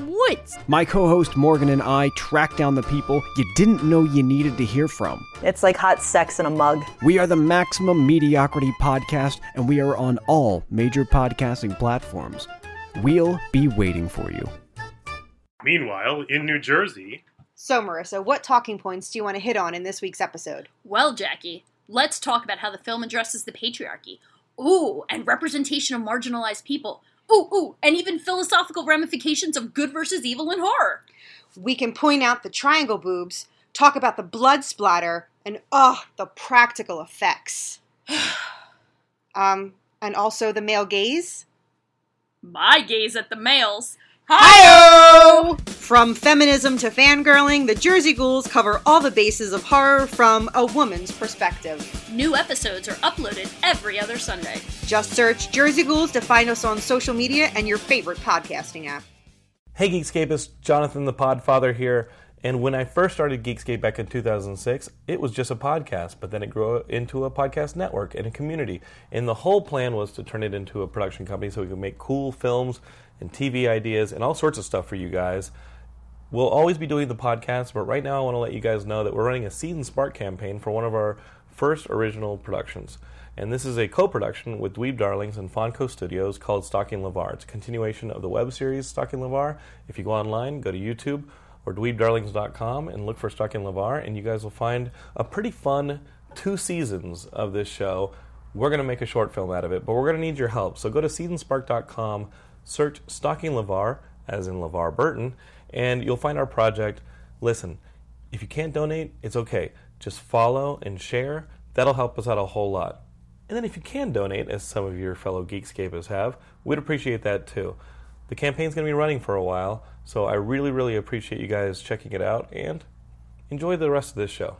woods? My co host Morgan and I track down the people you didn't know you needed to hear from. It's like hot sex in a mug. We are the Maximum Mediocrity Podcast, and we are on all major podcasting platforms. We'll be waiting for you. Meanwhile, in New Jersey, So, Marissa, what talking points do you want to hit on in this week's episode? Well, Jackie, let's talk about how the film addresses the patriarchy. Ooh, and representation of marginalized people. Ooh, ooh, and even philosophical ramifications of good versus evil in horror. We can point out the triangle boobs, talk about the blood splatter, and oh, the practical effects. um, and also the male gaze. My gaze at the males. Hi! From feminism to fangirling, the Jersey Ghouls cover all the bases of horror from a woman's perspective. New episodes are uploaded every other Sunday. Just search Jersey Ghouls to find us on social media and your favorite podcasting app. Hey Geekscapists, Jonathan the Podfather here. And when I first started Geekscape back in 2006, it was just a podcast, but then it grew into a podcast network and a community. And the whole plan was to turn it into a production company so we could make cool films and TV ideas and all sorts of stuff for you guys. We'll always be doing the podcast, but right now I want to let you guys know that we're running a Seed&Spark campaign for one of our first original productions. And this is a co production with Dweeb Darlings and Fonco Studios called Stalking LeVar. It's a continuation of the web series Stalking LeVar. If you go online, go to YouTube or dweebdarlings.com and look for Stalking LeVar, and you guys will find a pretty fun two seasons of this show. We're going to make a short film out of it, but we're going to need your help. So go to seedandspark.com, search Stalking LeVar, as in LeVar Burton, and you'll find our project. Listen, if you can't donate, it's okay. Just follow and share. That'll help us out a whole lot. And then if you can donate, as some of your fellow Geekscapists have, we'd appreciate that too. The campaign's going to be running for a while, so I really, really appreciate you guys checking it out and enjoy the rest of this show.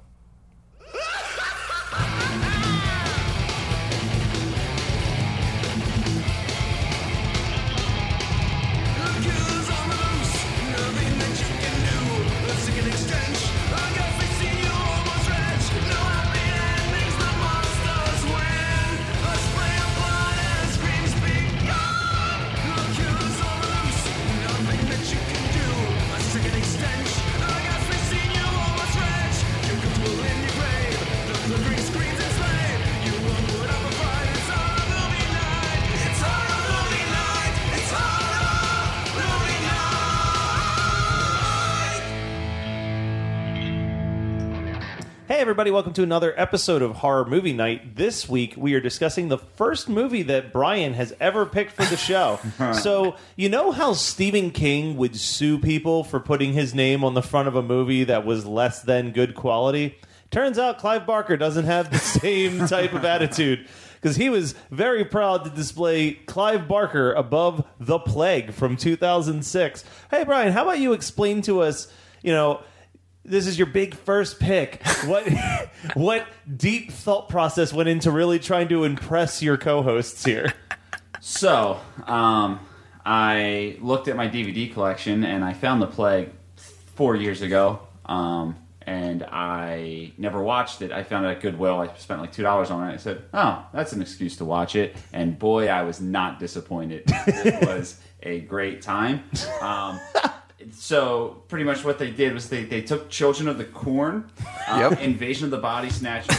Welcome to another episode of Horror Movie Night. This week, we are discussing the first movie that Brian has ever picked for the show. so, you know how Stephen King would sue people for putting his name on the front of a movie that was less than good quality? Turns out Clive Barker doesn't have the same type of attitude because he was very proud to display Clive Barker above The Plague from 2006. Hey, Brian, how about you explain to us, you know, this is your big first pick. What what deep thought process went into really trying to impress your co-hosts here? So, um, I looked at my DVD collection and I found The Plague four years ago. Um, and I never watched it. I found it at Goodwill. I spent like two dollars on it. I said, "Oh, that's an excuse to watch it." And boy, I was not disappointed. it was a great time. Um, so pretty much what they did was they, they took Children of the Corn, um, Yep. Invasion of the Body Snatchers,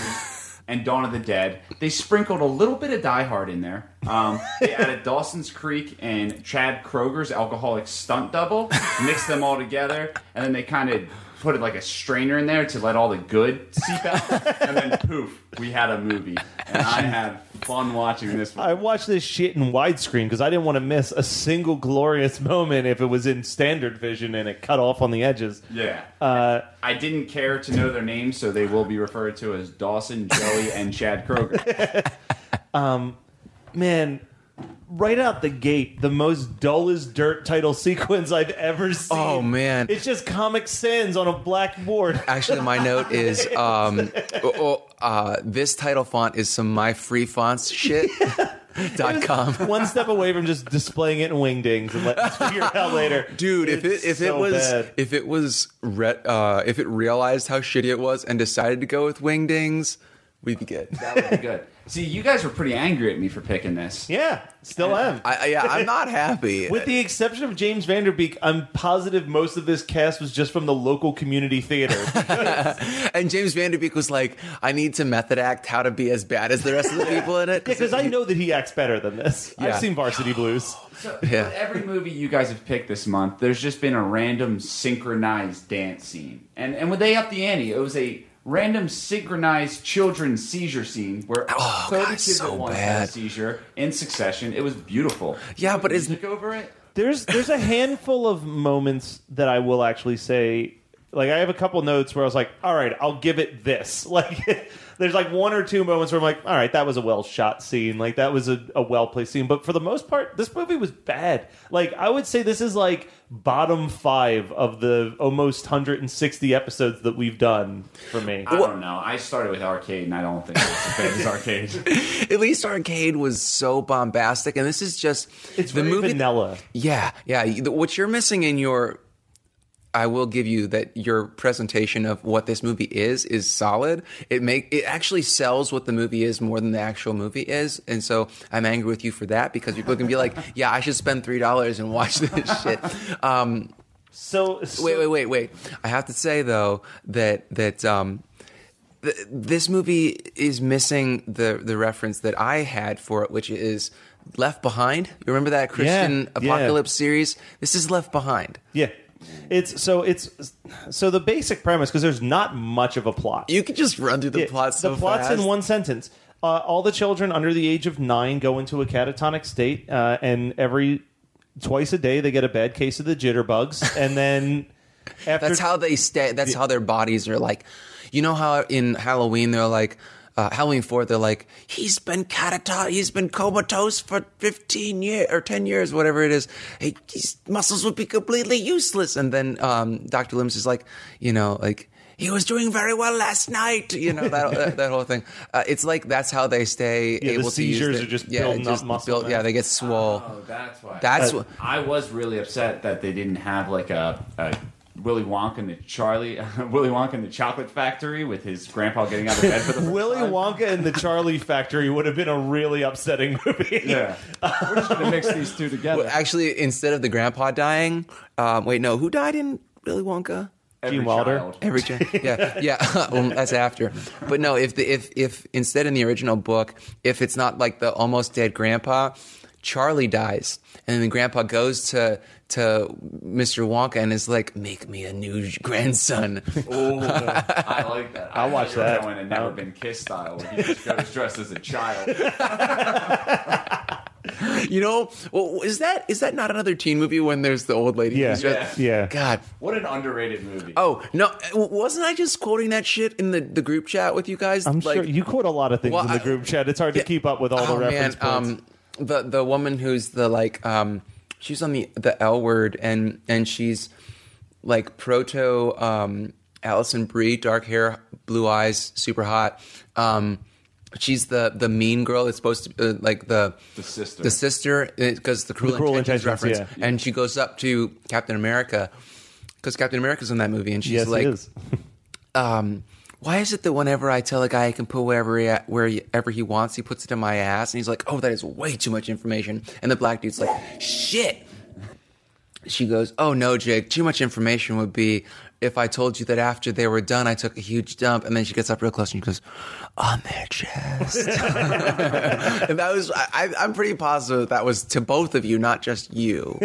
and Dawn of the Dead. They sprinkled a little bit of Die Hard in there. Um, they added Dawson's Creek and Chad Kroeger's alcoholic stunt double, mixed them all together, and then they kind of put it like a strainer in there to let all the good seep out, and then poof, we had a movie, and I had fun watching this. one. I watched this shit in widescreen because I didn't want to miss a single glorious moment if it was in standard vision and it cut off on the edges. Yeah. Uh, I didn't care to know their names, so they will be referred to as Dawson, Joey, and Chad Kroeger. um, man, right out the gate, the most dull as dirt title sequence I've ever seen. Oh, man. It's just Comic Sans on a blackboard. Actually, my note is um, oh, oh, uh, this title font is some my free fonts shit. dot com. One step away from just displaying it in wingdings and letting us figure it out later. Dude, if it if it was bad. if it was re- uh, if it realized how shitty it was and decided to go with wingdings, we'd be good. That would be good. See, you guys were pretty angry at me for picking this. Yeah, still am. I, I- yeah, I'm not happy. With the exception of James Van Der Beek, I'm positive most of this cast was just from the local community theater. and James Van Der Beek was like, "I need to method act how to be as bad as the rest of the people in it." because I know that he acts better than this. Yeah. I've seen Varsity Blues. So, Yeah. with every movie you guys have picked this month, there's just been a random synchronized dance scene. And and when they upped the ante, it was a random synchronized children's seizure scene where Oh, 30 God, kids so at once had a seizure in succession. It was beautiful. Yeah, but is Music over it? There's there's a handful of moments that I will actually say. Like I have a couple notes where I was like, "All right, I'll give it this." Like there's like one or two moments where I'm like, "All right, that was a well shot scene. Like that was a, a well placed scene." But for the most part, this movie was bad. Like I would say this is like bottom five of the almost 160 episodes that we've done for me. I don't know. I started with Arcade, and I don't think it was as bad as Arcade. At least Arcade was so bombastic, and this is just It's the very movie. vanilla. Yeah, yeah. What you're missing in your, I will give you that your presentation of what this movie is is solid. It make it actually sells what the movie is more than the actual movie is, and so I'm angry with you for that because people can be like, "Yeah, I should spend three dollars and watch this shit." Um, So, so wait, wait, wait, wait. I have to say though that that um, th- this movie is missing the the reference that I had for it, which is Left Behind. You remember that Christian Yeah, apocalypse series? This is Left Behind. Yeah. It's so it's so the basic premise because there's not much of a plot. You can just run through the Yeah, plot so the plot's fast. in one sentence. Uh, all the children under the age of nine go into a catatonic state, uh, and every twice a day they get a bad case of the jitterbugs, and then after That's how they stay. That's how their bodies are like. You know how in Halloween they're like. Uh, Halloween four, they're like, he's been catatonic, he's been comatose for fifteen years or ten years, whatever it is. He, his muscles would be completely useless. And then um, Doctor Loomis is like, you know, like he was doing very well last night. You know that that, that whole thing. Uh, it's like that's how they stay Yeah, the able to use seizures the- are just yeah, building up just muscle build- yeah, they get swole. Oh, that's why. That's Uh, what- I was really upset that they didn't have like a, a Willy Wonka and the Charlie, Willy Wonka and the Chocolate Factory with his grandpa getting out of bed for the first Willy time. Wonka and the Charlie Factory would have been a really upsetting movie. Yeah, we're just gonna mix these two together. Well, actually, instead of the grandpa dying, um, wait, no, who died in Willy Wonka? Every Gene Wilder. child. Every cha- yeah, yeah. well, that's after. But no, if the if if instead in the original book, if it's not like the almost dead grandpa, Charlie dies, and then the grandpa goes to to Mr. Wonka and is like, "Make me a new grandson." Oh, I like that. I'll I watch you that. Going and never been kissed style, where he just goes dressed as a child. you know, well, is that is that not another teen movie when there's the old lady? Yeah. who's just- Yeah. God. What an underrated movie. Oh no! Wasn't I just quoting that shit in the, the group chat with you guys? I'm Like- sure you quote a lot of things Well, in the I- group chat. It's hard to keep up with all the oh, reference man, points. Um, the the woman who's the like um, she's on the the L word and and she's like proto um, Alison Brie, dark hair, blue eyes, super hot. Um, she's the the mean girl that's supposed to uh, like the The sister. the sister because the cruel, The Cruel intentions, Intentions, reference, yeah. and she goes up to Captain America because Captain America's in that movie, and she's yes, like, it is. um, why is it that whenever I tell a guy I can put wherever he, wherever he wants, he puts it in my ass, and he's like, "Oh, that is way too much information," and the black dude's like, "Shit." She goes, "Oh no, Jake. Too much information would be if I told you that after they were done, I took a huge dump." And then she gets up real close and she goes, "On their chest." and that was, I, I'm pretty positive that was to both of you, not just you.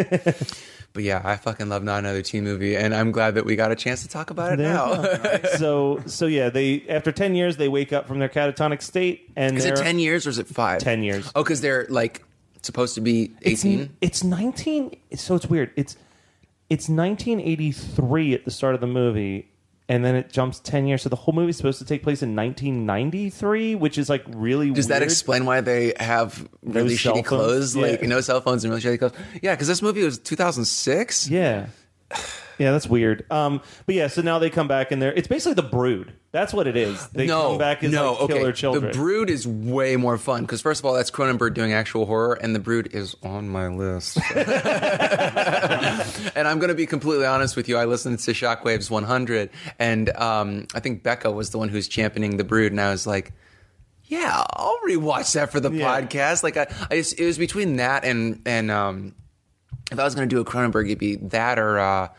But yeah, I fucking love not another teen movie, and I'm glad that we got a chance to talk about it There you now. so so yeah, they after ten years they wake up from their catatonic state and Is it 10 years or is it five? 10 years. Oh, because they're like supposed to be It's, 18? it's 19 so it's weird. It's it's 1983 at the start of the movie, and then it jumps 10 years. So the whole movie's supposed to take place in 1993, which is like really weird. Does that explain why they have really cell shitty clothes? Yeah. Like no cell phones and really shitty clothes. Yeah, because this movie was 2006. Yeah. Yeah, that's weird. Um, but yeah, so now they come back and they're it's basically the brood. That's what it is. They no, come back as no, like okay. children. The Brood is way more fun because first of all, that's Cronenberg doing actual horror, and The Brood is on my list. and I'm going to be completely honest with you. I listened to Shockwaves 100, and um, I think Becca was the one who's championing The Brood, and I was like. Yeah, I'll rewatch that for the Yeah. podcast. Like, I, I just, it was between that and and um, if I was going to do a Cronenberg, it'd be that or uh,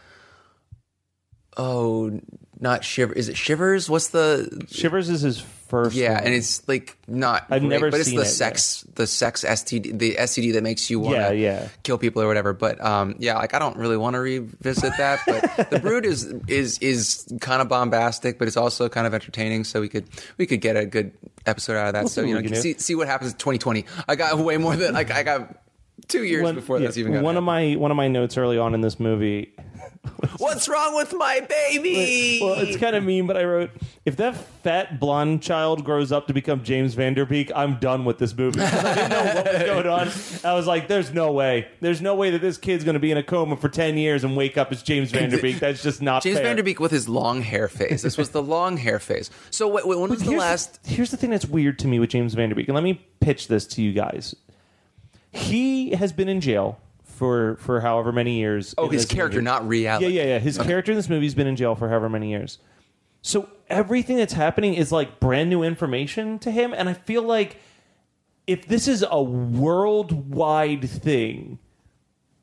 oh, not Shiver. Is it Shivers? What's the Shivers is his first. yeah, one. and it's like not. I've great, never but it's the it, sex, the sex STD, the STD that makes you want to yeah. kill people or whatever. But um, yeah, like I don't really want to revisit that. But the Brood is is is kind of bombastic, but it's also kind of entertaining. So we could we could get a good episode out of that. We'll so you know, see see what happens in 2020. I got way more than like I got two years One- before yeah, that's even. One of my one of my notes early on in this movie. What's wrong with my baby? Well, it's kind of mean, but I wrote if that fat blonde child grows up to become James Van Der Beek, I'm done with this movie. I didn't know what was going on. I was like, "There's no way. There's no way that this kid's going to be in a coma for ten years and wake up as James Van Der Beek. That's just not James fair." Van Der Beek with his long hair phase. This was the long hair phase. So wait, wait, when was the last? here's the thing that's weird to me with James Van Der Beek, and let me pitch this to you guys. He has been in jail for for however many years. Oh, in his this character, movie. not reality. Yeah, yeah, yeah. His Okay. character in this movie has been in jail for however many years. So everything that's happening is like brand new information to him, and I feel like if this is a worldwide thing,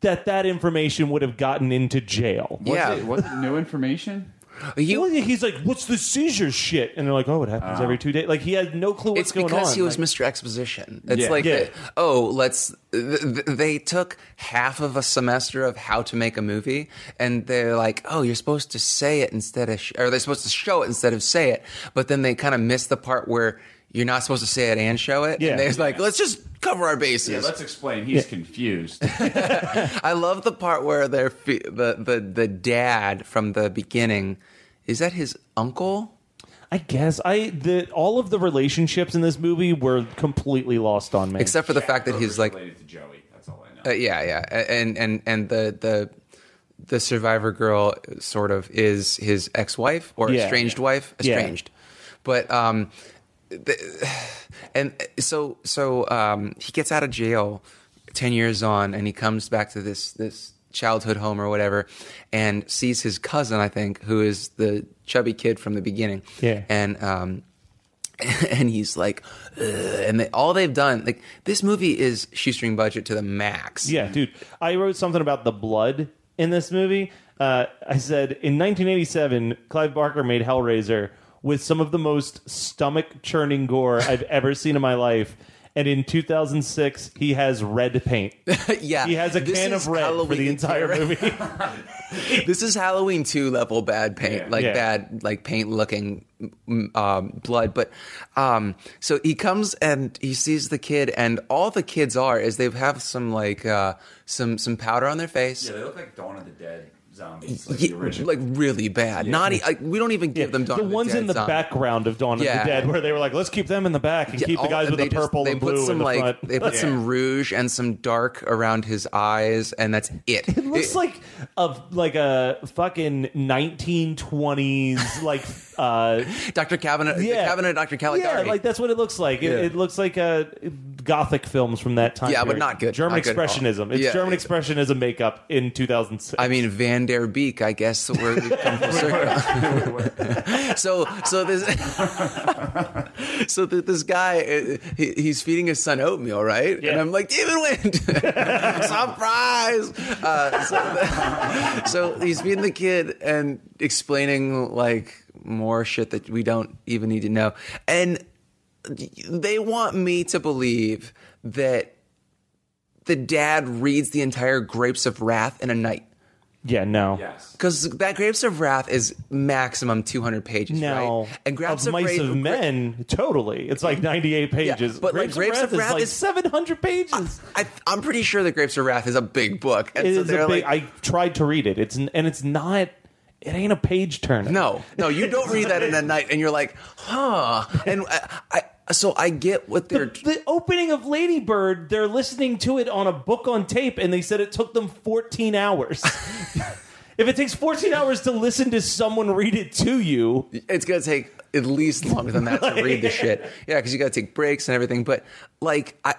that that information would have gotten into jail. Was it, was it new information? He, Well, he's like, "What's the seizure shit?" And they're like, "Oh, it happens Oh. every two days." Like he had no clue what's going on. it's because he was Like- Mr. Exposition. It's Yeah. like, Yeah. oh, let's. Th- th- they took half of a semester of how to make a movie, and they're like, oh, you're supposed to say it instead of, sh- or they're supposed to show it instead of say it. But then they kind of missed the part where you're not supposed to say it and show it. Yeah. And they're like, let's just cover our bases. Yeah, let's explain. He's confused. I love the part where they're fe- the the the dad from the beginning. Is that his uncle? I guess I the all of the relationships in this movie were completely lost on me. Except for the fact that he's like related to Joey. That's all I know. Uh, yeah, yeah, and and and the the the survivor girl sort of is his ex-wife or Yeah. estranged wife, Yeah. estranged. But um, the, and so so um, he gets out of jail ten years on, and he comes back to this this childhood home or whatever, and sees his cousin, I think, who is the chubby kid from the beginning. Yeah. and um, and he's like, Ugh, and they, all they've done, like this movie is shoestring budget to the max. Yeah, dude. I wrote something about the blood in this movie. Uh, I said in 1987, Clive Barker made Hellraiser with some of the most stomach churning gore I've ever seen in my life. And in 2006, he has red paint. yeah, He has a This can of red for the Halloween entire terror. movie. this is Halloween two level bad paint, like Yeah. bad like paint looking mm, um, blood. But um, so he comes and he sees the kid, and all the kids are is they have some like uh, some some powder on their face. Yeah, they look like Dawn of the Dead zombies, like Ye- the like really bad. Not e- like, we don't even give them Dawn the of ones Dead in the zombie. background of Dawn Yeah. of the Dead, where they were like, let's keep them in the back and Yeah, keep the guys with the just- purple they and put blue some in the like front. they put Yeah. some rouge and some dark around his eyes, and that's it. It looks like a like a fucking 1920s like uh Dr. Cabinet, the cabinet Dr. Caligari. Yeah, like that's what it looks like. It, Yeah. it looks like uh, gothic films from that time. Yeah, but not good. German Not good expressionism. It's Yeah. German expressionism makeup in 2006. I mean, Van der Beek, I guess we're we've come full circle. so, so this, so th- this guy, uh, he, he's feeding his son oatmeal, right? Yeah. And I'm like, David Wind, surprise! Uh, so, so he's feeding the kid and explaining like more shit that we don't even need to know, and they want me to believe that the dad reads the entire Grapes of Wrath in a night. yeah, no. yes. Because that Grapes of Wrath is maximum 200 pages, No, right? And Grapes of of, Mice Wrath, of Men, totally. It's like 98 pages. but, like, Grapes of Wrath is like is- 700 pages. I, I'm pretty sure that Grapes of Wrath is a big book. And It so is they're a big, like, I tried to read it. It's and it's not. it ain't a page turner. No, no, you don't read that in a night, and you're like, huh? And I, I so I get what they're. The, the opening of Lady Bird, they're listening to it on a book on tape, and they said it took them 14 hours. if it takes 14 hours to listen to someone read it to you, it's gonna take at least longer than that to read the shit. Yeah, because you got to take breaks and everything. But like, I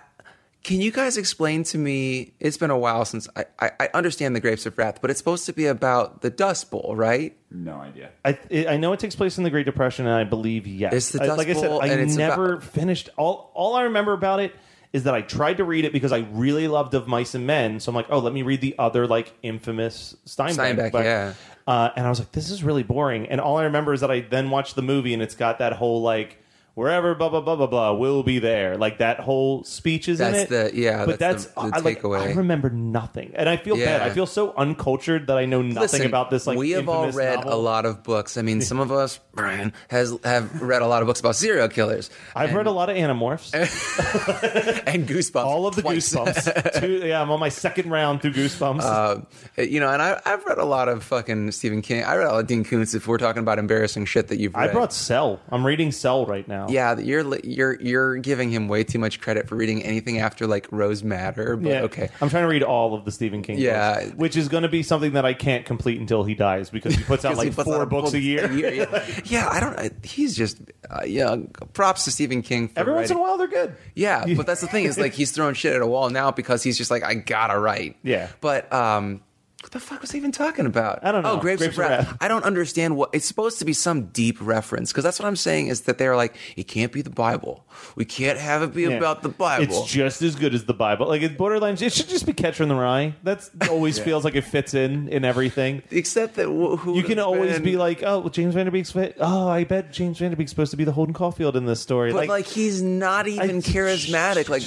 can you guys explain to me? It's been a while since I, I, I understand the Grapes of Wrath, but it's supposed to be about the Dust Bowl, right? No idea. I I know it takes place in the Great Depression, and I believe yes. It's the I- Dust like I said, Bowl, I and it's never about- finished. All all I remember about it is that I tried to read it because I really loved Of Mice and Men. So I'm like, oh, let me read the other like infamous Steinbeck. Steinbeck, book. yeah. Uh, and I was like, this is really boring. And all I remember is that I then watched the movie, and it's got that whole like. Wherever blah blah blah blah blah will be there, like that whole speech is in it. the- yeah, but that's that's, the- the I, like, takeaway. I remember nothing, and I feel bad. I feel so uncultured that I know nothing Listen, about this. Like we have all infamous read novel. a lot of books. I mean, some of us, Brian, has have read a lot of books about serial killers. I've read a lot of Animorphs. and Goosebumps. All of the twice. Goosebumps. Two, yeah, I'm on my second round through Goosebumps. Uh, you know, and I, I've read a lot of fucking Stephen King. I read a lot of Dean Koontz. If we're talking about embarrassing shit that you've read, I brought Cell. I'm reading Cell right now. Yeah, you're you're you're giving him way too much credit for reading anything after like Rose Madder. But Yeah. okay, I'm trying to read all of the Stephen King Yeah. books, which is going to be something that I can't complete until he dies because he puts out like puts four out books a year. yeah. yeah, I don't. I- He's just uh, yeah. Props to Stephen King. For Every once in a while, they're good. Yeah, but that's the thing is like he's throwing shit at a wall now because he's just like I gotta write. Yeah. but um. What the fuck was I even talking about? I don't oh, know. Oh, Grapes, Grapes of Wrath. Wrath. I don't understand what it's supposed to be. Some deep reference because that's what I'm saying is that they're like it can't be the Bible. We can't have it be Yeah. about the Bible. It's just as good as the Bible. Like it's borderline. It should just be Catcher in the Rye. That's always feels like it fits in in everything. Except that wh- who you can always been- be like, oh, well, James Van Der Beek's. fi- Oh, I bet James Van Der Beek's supposed to be the Holden Caulfield in this story. But like, he's not even charismatic. Like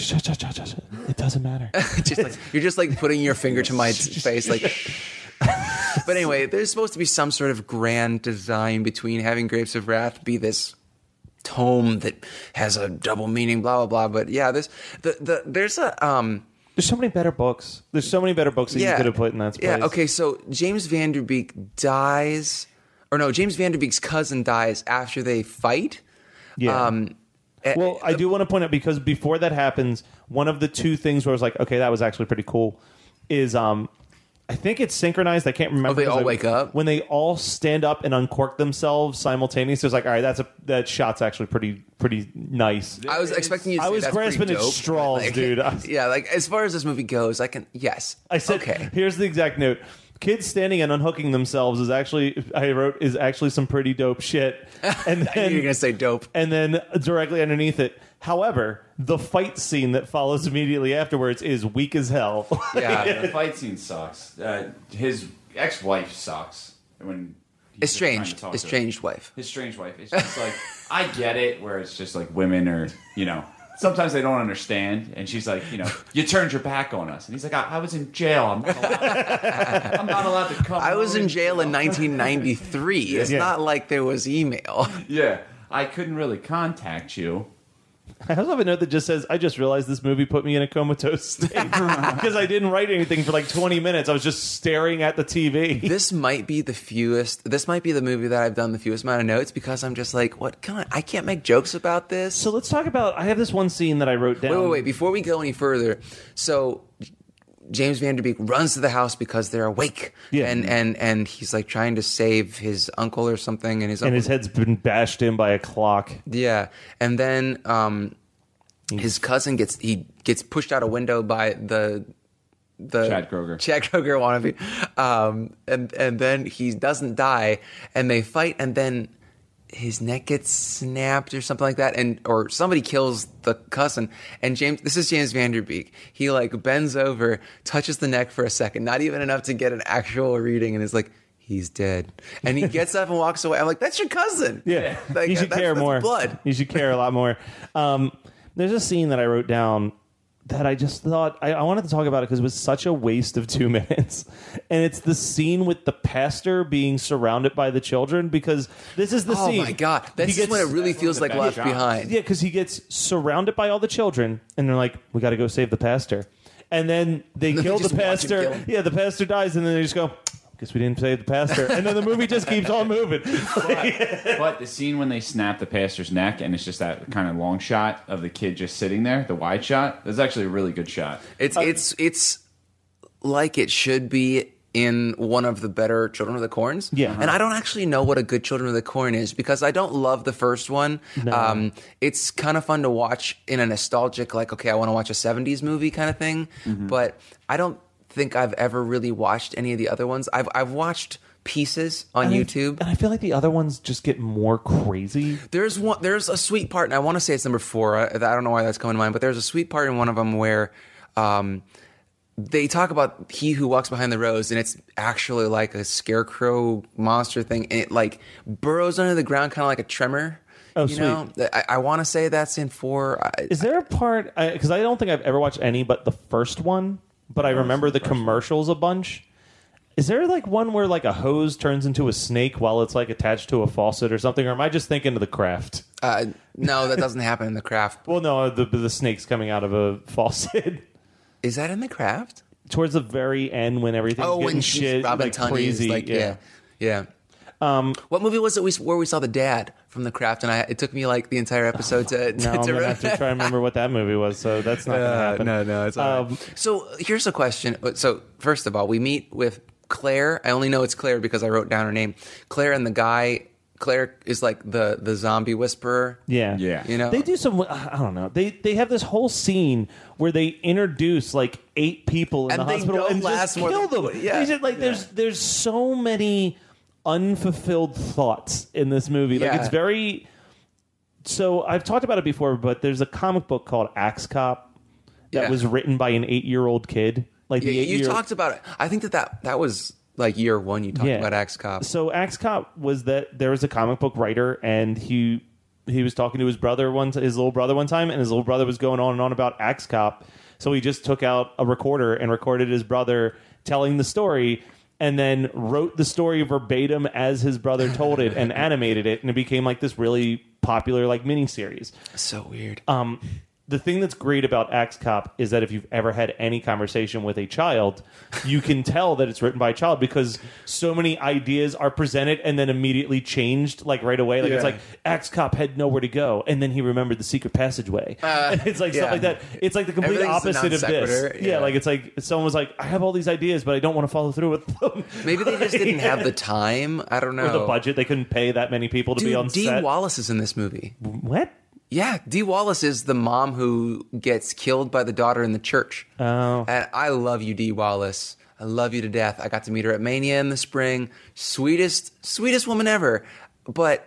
it doesn't matter. just like you're just like putting your finger to my face, like. but anyway, there's supposed to be some sort of grand design between having Grapes of Wrath be this tome that has a double meaning, blah blah blah. But yeah, this the the there's a um. There's so many better books. There's so many better books that you could have put in that place. Yeah, okay, so James Van Der Beek dies, or no, James Van Der Beek's cousin dies after they fight. Yeah. Um, eh, well, I do want to point out because before that happens, one of the two things where I was like, okay, that was actually pretty cool, is um, I think it's synchronized. I can't remember. Oh, they 'cause all I- wake up? when they all stand up and uncork themselves simultaneously. It's like, all right, that's a that shot's actually pretty pretty nice. I was expecting you to I say was that's grasping at straws, like- dude. Was- yeah, like as far as this movie goes, I can yes. I said, okay. here's the exact note. Kids standing and unhooking themselves is actually I wrote is actually some pretty dope shit. And then you're gonna say dope. and then directly underneath it. However, the fight scene that follows immediately afterwards is weak as hell. Yeah, the fight scene sucks. Uh, his ex-wife sucks. When he's just trying to Estranged, talk to her. estranged wife. His strange wife. It's just like I get it, where it's just like women are, you know, sometimes they don't understand, and she's like, you know, you turned your back on us, and he's like, I, I was in jail. I'm not allowed. I'm not allowed to come. I was home." in jail in 1993. It's Yeah. not like there was email. Yeah, I couldn't really contact you. I also have a note that just says, "I just realized this movie put me in a comatose state because I didn't write anything for like 20 minutes. I was just staring at the TV." This might be the fewest. This might be the movie that I've done the fewest amount of notes because I'm just like, what? Can I? I can't make jokes about this. So let's talk about. I have this one scene that I wrote down. Wait, wait, wait. Before we go any further, so James Van Der Beek runs to the house because they're awake. Yeah. And and and he's like trying to save his uncle or something, and his And uncle, his head's been bashed in by a clock. yeah. And then um, his cousin gets he gets pushed out a window by the the Chad Kroeger. Chad Kroeger wannabe. Um, and and then he doesn't die, and they fight, and then his neck gets snapped or something like that, and or somebody kills the cousin. And James, this is James Van Der Beek. He like bends over, touches the neck for a second, not even enough to get an actual reading, and is like. He's dead, and he gets up and walks away. I'm like, "That's your cousin." Yeah, Like, you should that's- care that's more. Blood. You should care a lot more. Um, there's a scene that I wrote down that I just thought I, I wanted to talk about it because it was such a waste of two minutes, and it's the scene with the pastor being surrounded by the children because this is the scene. oh scene. my god, He that's gets- when it really feels like Left Behind. Yeah, because he gets surrounded by all the children, and they're like, "We got to go save the pastor," and then they then they kill the just watch him pastor. kill. Yeah, the pastor dies, and then they just go. Guess we didn't save the pastor, and then the movie just keeps on moving. but the scene when they snap the pastor's neck and it's just that kind of long shot of the kid just sitting there, the wide shot, that's actually a really good shot. It's it's it's like it should be in one of the better Children of the Corns. Yeah. And I don't actually know what a good Children of the Corn is because I don't love the first one. No. Um, it's kind of fun to watch in a nostalgic, like, okay, I want to watch a 70s movie kind of thing. But I don't think I've ever really watched any of the other ones. I've, I've watched pieces on And I- YouTube. and I feel like the other ones just get more crazy. There's one. There's a sweet part, and I want to say it's number four. I, I don't know why that's coming to mind, but there's a sweet part in one of them where um, they talk about he who walks behind the rose, and it's actually like a scarecrow monster thing, and it like burrows under the ground, kind of like a tremor. Oh, you sweet. know, I, I want to say that's in four. I, Is there a part? Because I, don't think I've ever watched any but the first one, but I remember the commercials a bunch. Is there like one where like a hose turns into a snake while it's like attached to a faucet or something? Or am I just thinking of the craft? Uh, no, that doesn't happen in the craft. Well, no, the the snake's coming out of a faucet. Is that in the craft? Towards the very end when everything's Oh, getting when shit Robin like Tunney crazy, is like yeah, yeah. Um, what movie was it we, where we saw the dad from the craft? And I, it took me like the entire episode to, to, Now I'm to gonna have to try and remember what that movie was. So that's not gonna Uh, happen. no, no, it's all right. Um, So here's a question. So first of all, we meet with Claire. I only know it's Claire because I wrote down her name. Claire and the guy. Claire is like the the zombie whisperer. Yeah, yeah. You know, they do some. I don't know. They they have this whole scene where they introduce like eight people in And the they hospital don't and last just more kill than- them. yeah. They just, like there's there's so many unfulfilled thoughts in this movie. Like Yeah. it's very. So I've talked about it before, but there's a comic book called Axe Cop that Yeah. was written by an eight year old kid. Like Yeah, the you talked about it. I think that that, that was like year one. You talked Yeah. about Axe Cop. So Axe Cop was that there was a comic book writer and he he was talking to his brother one t- his little brother one time and his little brother was going on and on about Axe Cop. So he just took out a recorder and recorded his brother telling the story and then wrote the story verbatim as his brother told it and animated it and it became like this really popular like miniseries. So weird. Um, the thing that's great about Axe Cop is that if you've ever had any conversation with a child, you can tell that it's written by a child because so many ideas are presented and then immediately changed like right away. Like it's Yeah. like Axe Cop had nowhere to go, and then he remembered the secret passageway. Uh, and it's like yeah. stuff like that. It's like the complete Everything's a opposite of non this. sequitur, Yeah. yeah. like it's like someone was like, I have all these ideas, but I don't want to follow through with them. Maybe they just didn't have the time. I don't know. Or the budget, they couldn't pay that many people to Dude, be on Dee set. Wallace is in this movie. What? Yeah, Dee Wallace is the mom who gets killed by the daughter in the church. Oh. And I love you, Dee Wallace. I love you to death. I got to meet her at Mania in the spring. Sweetest, sweetest woman ever. But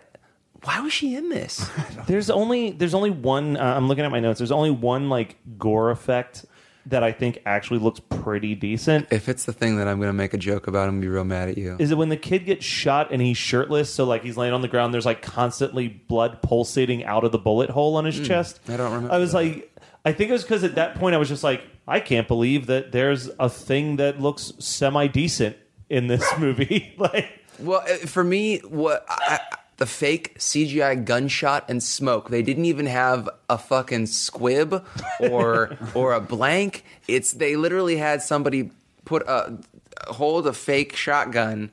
why was she in this? There's only there's only one. Uh, I'm looking at my notes. There's only one like gore effect that I think actually looks pretty decent. If it's the thing that I'm going to make a joke about, I'm going to be real mad at you. Is it when the kid gets shot and he's shirtless? So like he's laying on the ground. There's like constantly blood pulsating out of the bullet hole on his Mm, chest. I don't remember I was like, I think it was because at that point I was just like, I can't believe that there's a thing that looks semi decent in this movie. like, Well, uh, for me, what I, I- the fake CGI gunshot and smoke. They didn't even have a fucking squib or or a blank. It's they literally had somebody put a hold a fake shotgun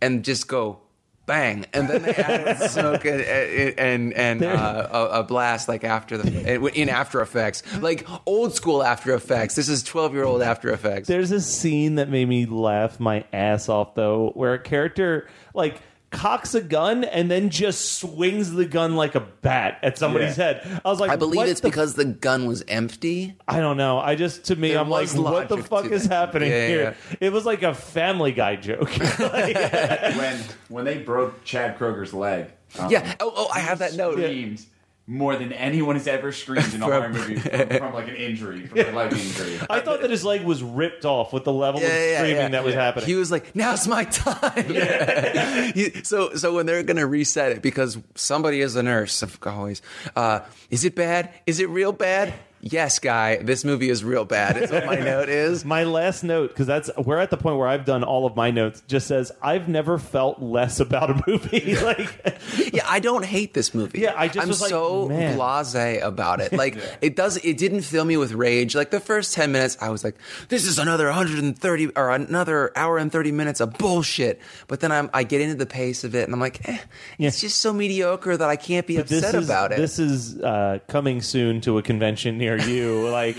and just go bang, and then they added smoke and and, and uh, a, a blast like after the in After Effects, like old school After Effects. This is twelve year old After Effects. There's a scene that made me laugh my ass off though, where a character like cocks a gun and then just swings the gun like a bat at somebody's Yeah. head. I was like, I believe what it's the- because the gun was empty. I don't know. I just to me, There I'm like, was what the logic fuck to is that. happening Yeah, here? It was like a Family Guy joke. when when they broke Chad Kroeger's leg. um, Yeah. Oh, oh, I have that note. Screamed more than anyone has ever screamed in a From- horror movie from, from like an injury, from a leg injury. I thought that his leg was ripped off with the level of screaming that was happening. He was like, "Now's my time." He- so, so when they're gonna reset it, because somebody is a nurse, of always, uh, is it bad? Is it real bad? Yes, guy, this movie is real bad. Is what my note is. My last note, because that's we're at the point where I've done all of my notes. Just says I've never felt less about a movie. like, yeah, I don't hate this movie. Yeah, I just I'm was like, so man. blasé about it. Like it does. It didn't fill me with rage. Like the first ten minutes, I was like, "This is another 130 or another hour and 30 minutes of bullshit." But then I'm, I get into the pace of it, and I'm like, eh, "It's just so mediocre that I can't be But upset is, about it." This is uh, coming soon to a convention near you. Like,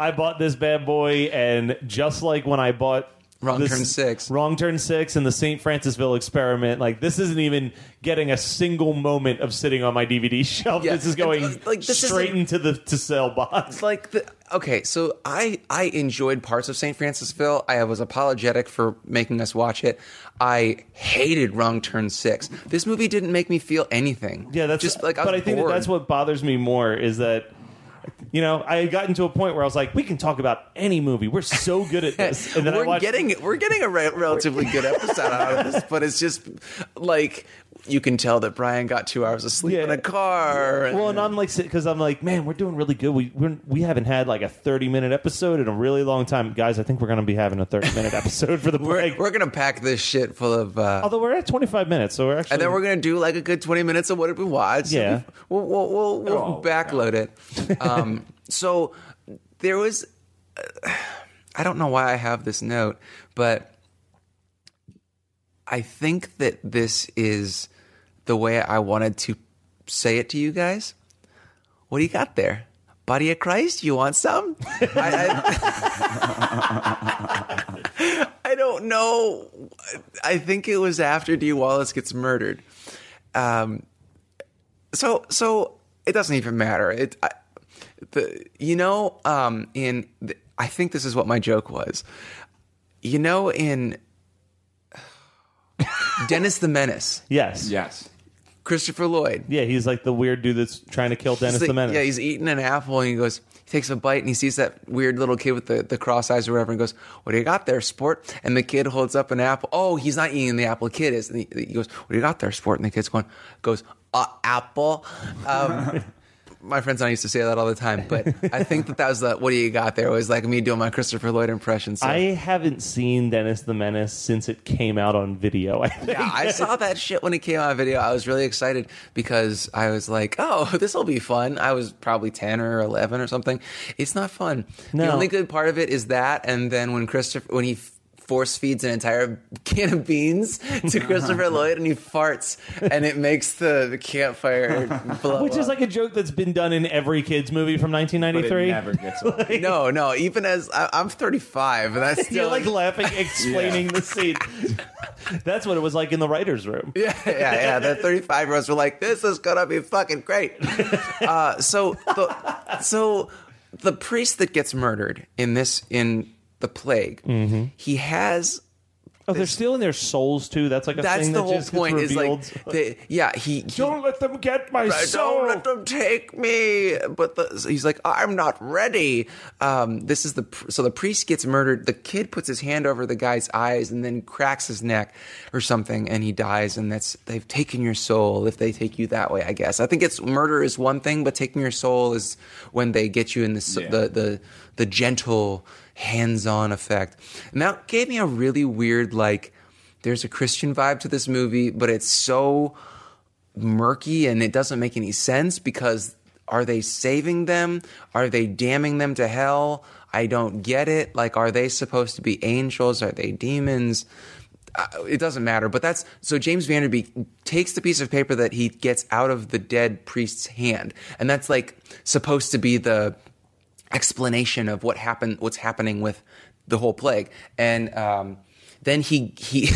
I bought this bad boy, and just like when I bought Wrong this- Turn Six. Wrong Turn Six, and the St. Francisville Experiment, like this isn't even getting a single moment of sitting on my DVD shelf. Yeah, This is going and, uh, like, this straight isn't- into the to sell box. It's like the okay so i i enjoyed parts of st francisville i was apologetic for making us watch it i hated wrong turn six this movie didn't make me feel anything Yeah, that's just like I but was I think that bored. that's what bothers me more is that you know I had gotten to a point where I was like, we can talk about any movie. We're so good at this, and then I we're watched, getting we're getting a re- relatively good episode out of this, but it's just like you can tell that Brian got two hours of sleep in a car. Well, and I'm like, because I'm like, man, we're doing really good. We we're, we haven't had like a 30 minute episode in a really long time, guys. I think we're going to be having a 30 minute episode for the we're, break. we're gonna pack this shit full of. Uh, Although we're at 25 minutes, so we're actually. and then we're gonna do like a good twenty minutes of what did we watch? Yeah. we'll we'll we'll, we'll backload it. Um, so there was, uh, I don't know why I have this note, but I think that this is the way I wanted to say it to you guys. What do you got there? Body of Christ? You want some? I, I, I don't know. I think it was after Dee Wallace gets murdered. Um, so so it doesn't even matter. It, I, the you know, um, in the, I think this is what my joke was. You know, in Dennis the Menace. Yes. Yes. Christopher Lloyd. Yeah, he's like the weird dude that's trying to kill Dennis He's like- the Menace. Yeah, he's eating an apple and he goes, he takes a bite and he sees that weird little kid with the, the cross eyes or whatever and goes, What do you got there, sport? And the kid holds up an apple. Oh, he's not eating the apple, kid is. And he, he goes, What do you got there, sport? And the kid's going, goes, uh, apple. Um, my friends and I used to say that all the time, but I think that that was the what do you got there? Was like me doing my Christopher Lloyd impression. So. I haven't seen Dennis the Menace since it came out on video. I. Yeah, I saw that shit when it came out on video. I was really excited because I was like, "Oh, this will be fun." I was probably ten or eleven or something. It's not fun. The only good part of it is that, and then when Christopher, when he force feeds an entire can of beans to Christopher Lloyd, and he farts, and it makes the, the campfire blow. Which is like a joke that's been done in every kids movie from 1993. Never gets old. no, no. Even as I, I'm 35, and that's still You're like laughing, explaining the scene. That's what it was like in the writers' room. Yeah, yeah, yeah. The 35 year olds were like, "This is gonna be fucking great." Uh, so, the, so the priest that gets murdered in this in the plague, he has. Oh, they're stealing their souls too. That's like a That's thing the that whole just point. Is like, they, yeah, he, he Don't let them get my Right, soul. Don't let them take me. But the, he's like, I'm not ready. Um, this is the so the priest gets murdered. The kid puts his hand over the guy's eyes and then cracks his neck or something, and he dies. And that's they've taken your soul if they take you that way. I guess I think it's murder is one thing, but taking your soul is when they get you in the Yeah. the the the gentle hands-on effect. And that gave me a really weird like. There's a Christian vibe to this movie, but it's so murky and it doesn't make any sense because are they saving them? Are they damning them to hell? I don't get it. Like, are they supposed to be angels? Are they demons? Uh, it doesn't matter. But that's so James Van Der Beek takes the piece of paper that he gets out of the dead priest's hand, and that's like supposed to be the explanation of what happened, what's happening with the whole plague. And um, then he he.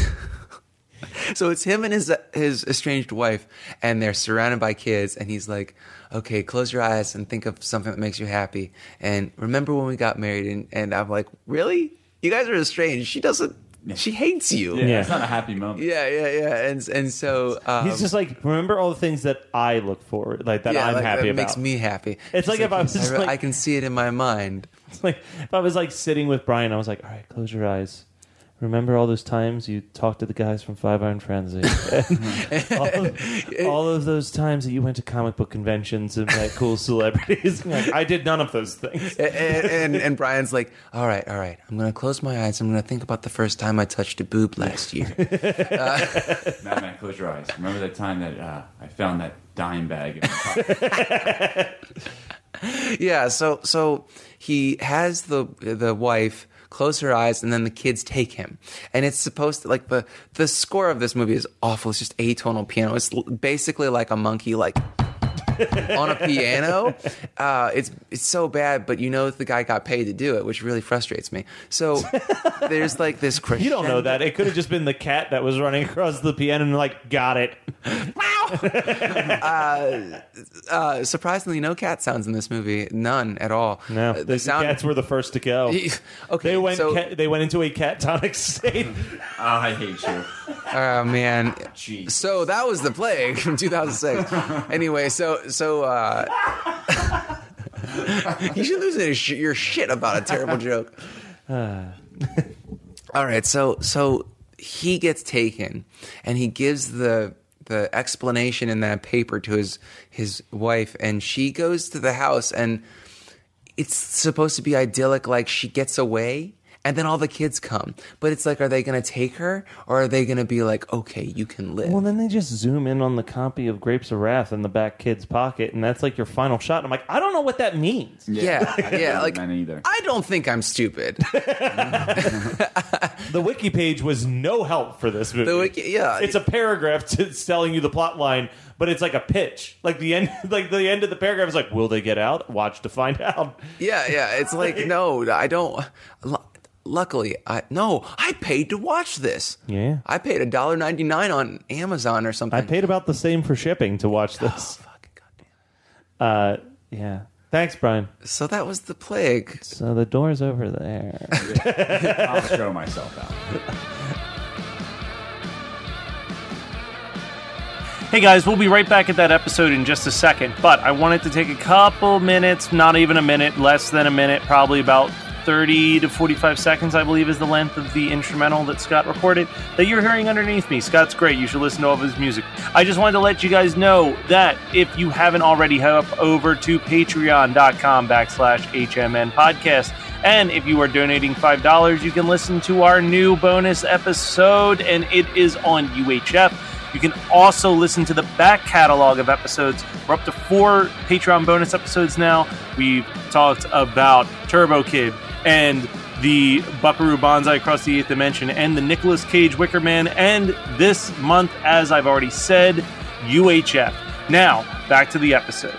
so it's him and his his estranged wife, and they're surrounded by kids, and he's like, "Okay, close your eyes and think of something that makes you happy, and remember when we got married." And, and I'm like, "Really? You guys are estranged? She doesn't. She hates you." Yeah, it's not a happy moment. Yeah, yeah, yeah. And and so um, He's just like, remember all the things that I look forward, like that yeah, I'm like, happy that about. makes me happy. It's like if I was I, just re- like- I can see it in my mind. It's like if I was like sitting with Brian, I was like, all right, close your eyes, Remember all those times you talked to the guys from Five Iron Frenzy? All, of, all of those times that you went to comic book conventions and met cool celebrities. Like, I did none of those things. and, and, and Brian's like, all right, all right. I'm going to close my eyes. I'm going to think about the first time I touched a boob last year. Matt, Matt, close your eyes. Remember that time that uh, I found that dime bag in my pocket? yeah, so so he has the the wife close her eyes and then the kids take him. And it's supposed to like the the score of this movie is awful. It's just atonal piano. It's basically like a monkey like on a piano uh, it's it's so bad but you know the guy got paid to do it which really frustrates me so there's like this crescendo. You don't know that. It could have just been the cat that was running across the piano and like, got it. uh, uh, surprisingly, no cat sounds in this movie. None at all. No, Uh, the, cats were the first to go. okay, they went. so- ca- they went into a catatonic state. I hate you. Oh man. So that was the plague from 2006. anyway, so so uh you should lose your your shit about a terrible joke. All right, so so he gets taken and he gives the the explanation in that paper to his his wife and she goes to the house and it's supposed to be idyllic like she gets away and then all the kids come but it's like are they going to take her or are they going to be like okay you can live Well, then they just zoom in on the copy of Grapes of Wrath in the back kid's pocket, and that's like your final shot. And I'm like, I don't know what that means. yeah yeah like either. i don't think i'm stupid The wiki page was no help for this movie. The wiki- yeah. it's a paragraph to, telling you the plot line, but it's like a pitch. Like the end, like the end of the paragraph is like, "Will they get out? Watch to find out." yeah yeah it's like no i don't lu- luckily i no i paid to watch this Yeah, i paid a dollar 99 on amazon or something I paid about the same for shipping to watch this. Fucking goddamn. Uh, yeah. Thanks, Brian. so that was the plague So the door's over there. I'll show myself out. Hey guys, we'll be right back at that episode in just a second, but I wanted to take a couple minutes, not even a minute, less than a minute, probably about 30 to 45 seconds, I believe, is the length of the instrumental that Scott recorded that you're hearing underneath me. Scott's great. You should listen to all of his music. I just wanted to let you guys know that if you haven't already, head up over to patreon.com backslash HMN podcast. And if you are donating $5, you can listen to our new bonus episode, and it is on UHF. You can also listen to the back catalog of episodes. We're up to four Patreon bonus episodes now. We've talked about Turbo Kid and the Buckaroo Banzai Across the Eighth Dimension and the Nicolas Cage Wicker Man. And this month, as I've already said, UHF. Now, back to the episode.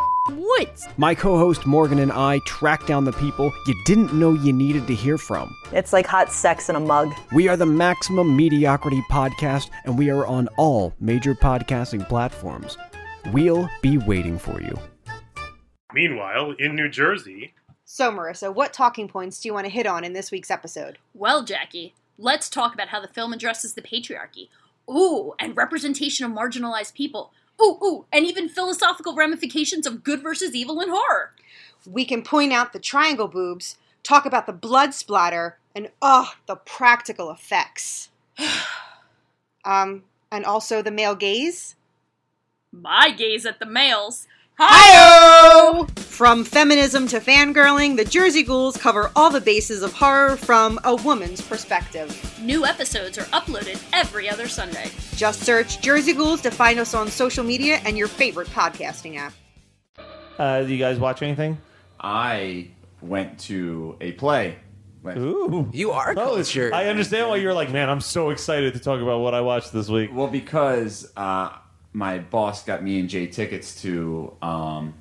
woods? My co host Morgan and I track down the people you didn't know you needed to hear from. It's like hot sex in a mug. We are the Maximum Mediocrity Podcast, and we are on all major podcasting platforms. We'll be waiting for you. Meanwhile, in New Jersey, So, Marissa, what talking points do you want to hit on in this week's episode? Well, Jackie, let's talk about how the film addresses the patriarchy. Ooh, and representation of marginalized people. Ooh, ooh, and even philosophical ramifications of good versus evil in horror. We can point out the triangle boobs, talk about the blood splatter, and oh, the practical effects. um, and also the male gaze. My gaze at the males. Hi! From feminism to fangirling, the Jersey Ghouls cover all the bases of horror from a woman's perspective. New episodes are uploaded every other Sunday. Just search Jersey Ghouls to find us on social media and your favorite podcasting app. Uh, do you guys watch anything? I went to a play. Ooh, you are culture. I understand why you're like, man. I'm so excited to talk about what I watched this week. Well, because uh, my boss got me and Jay tickets to um,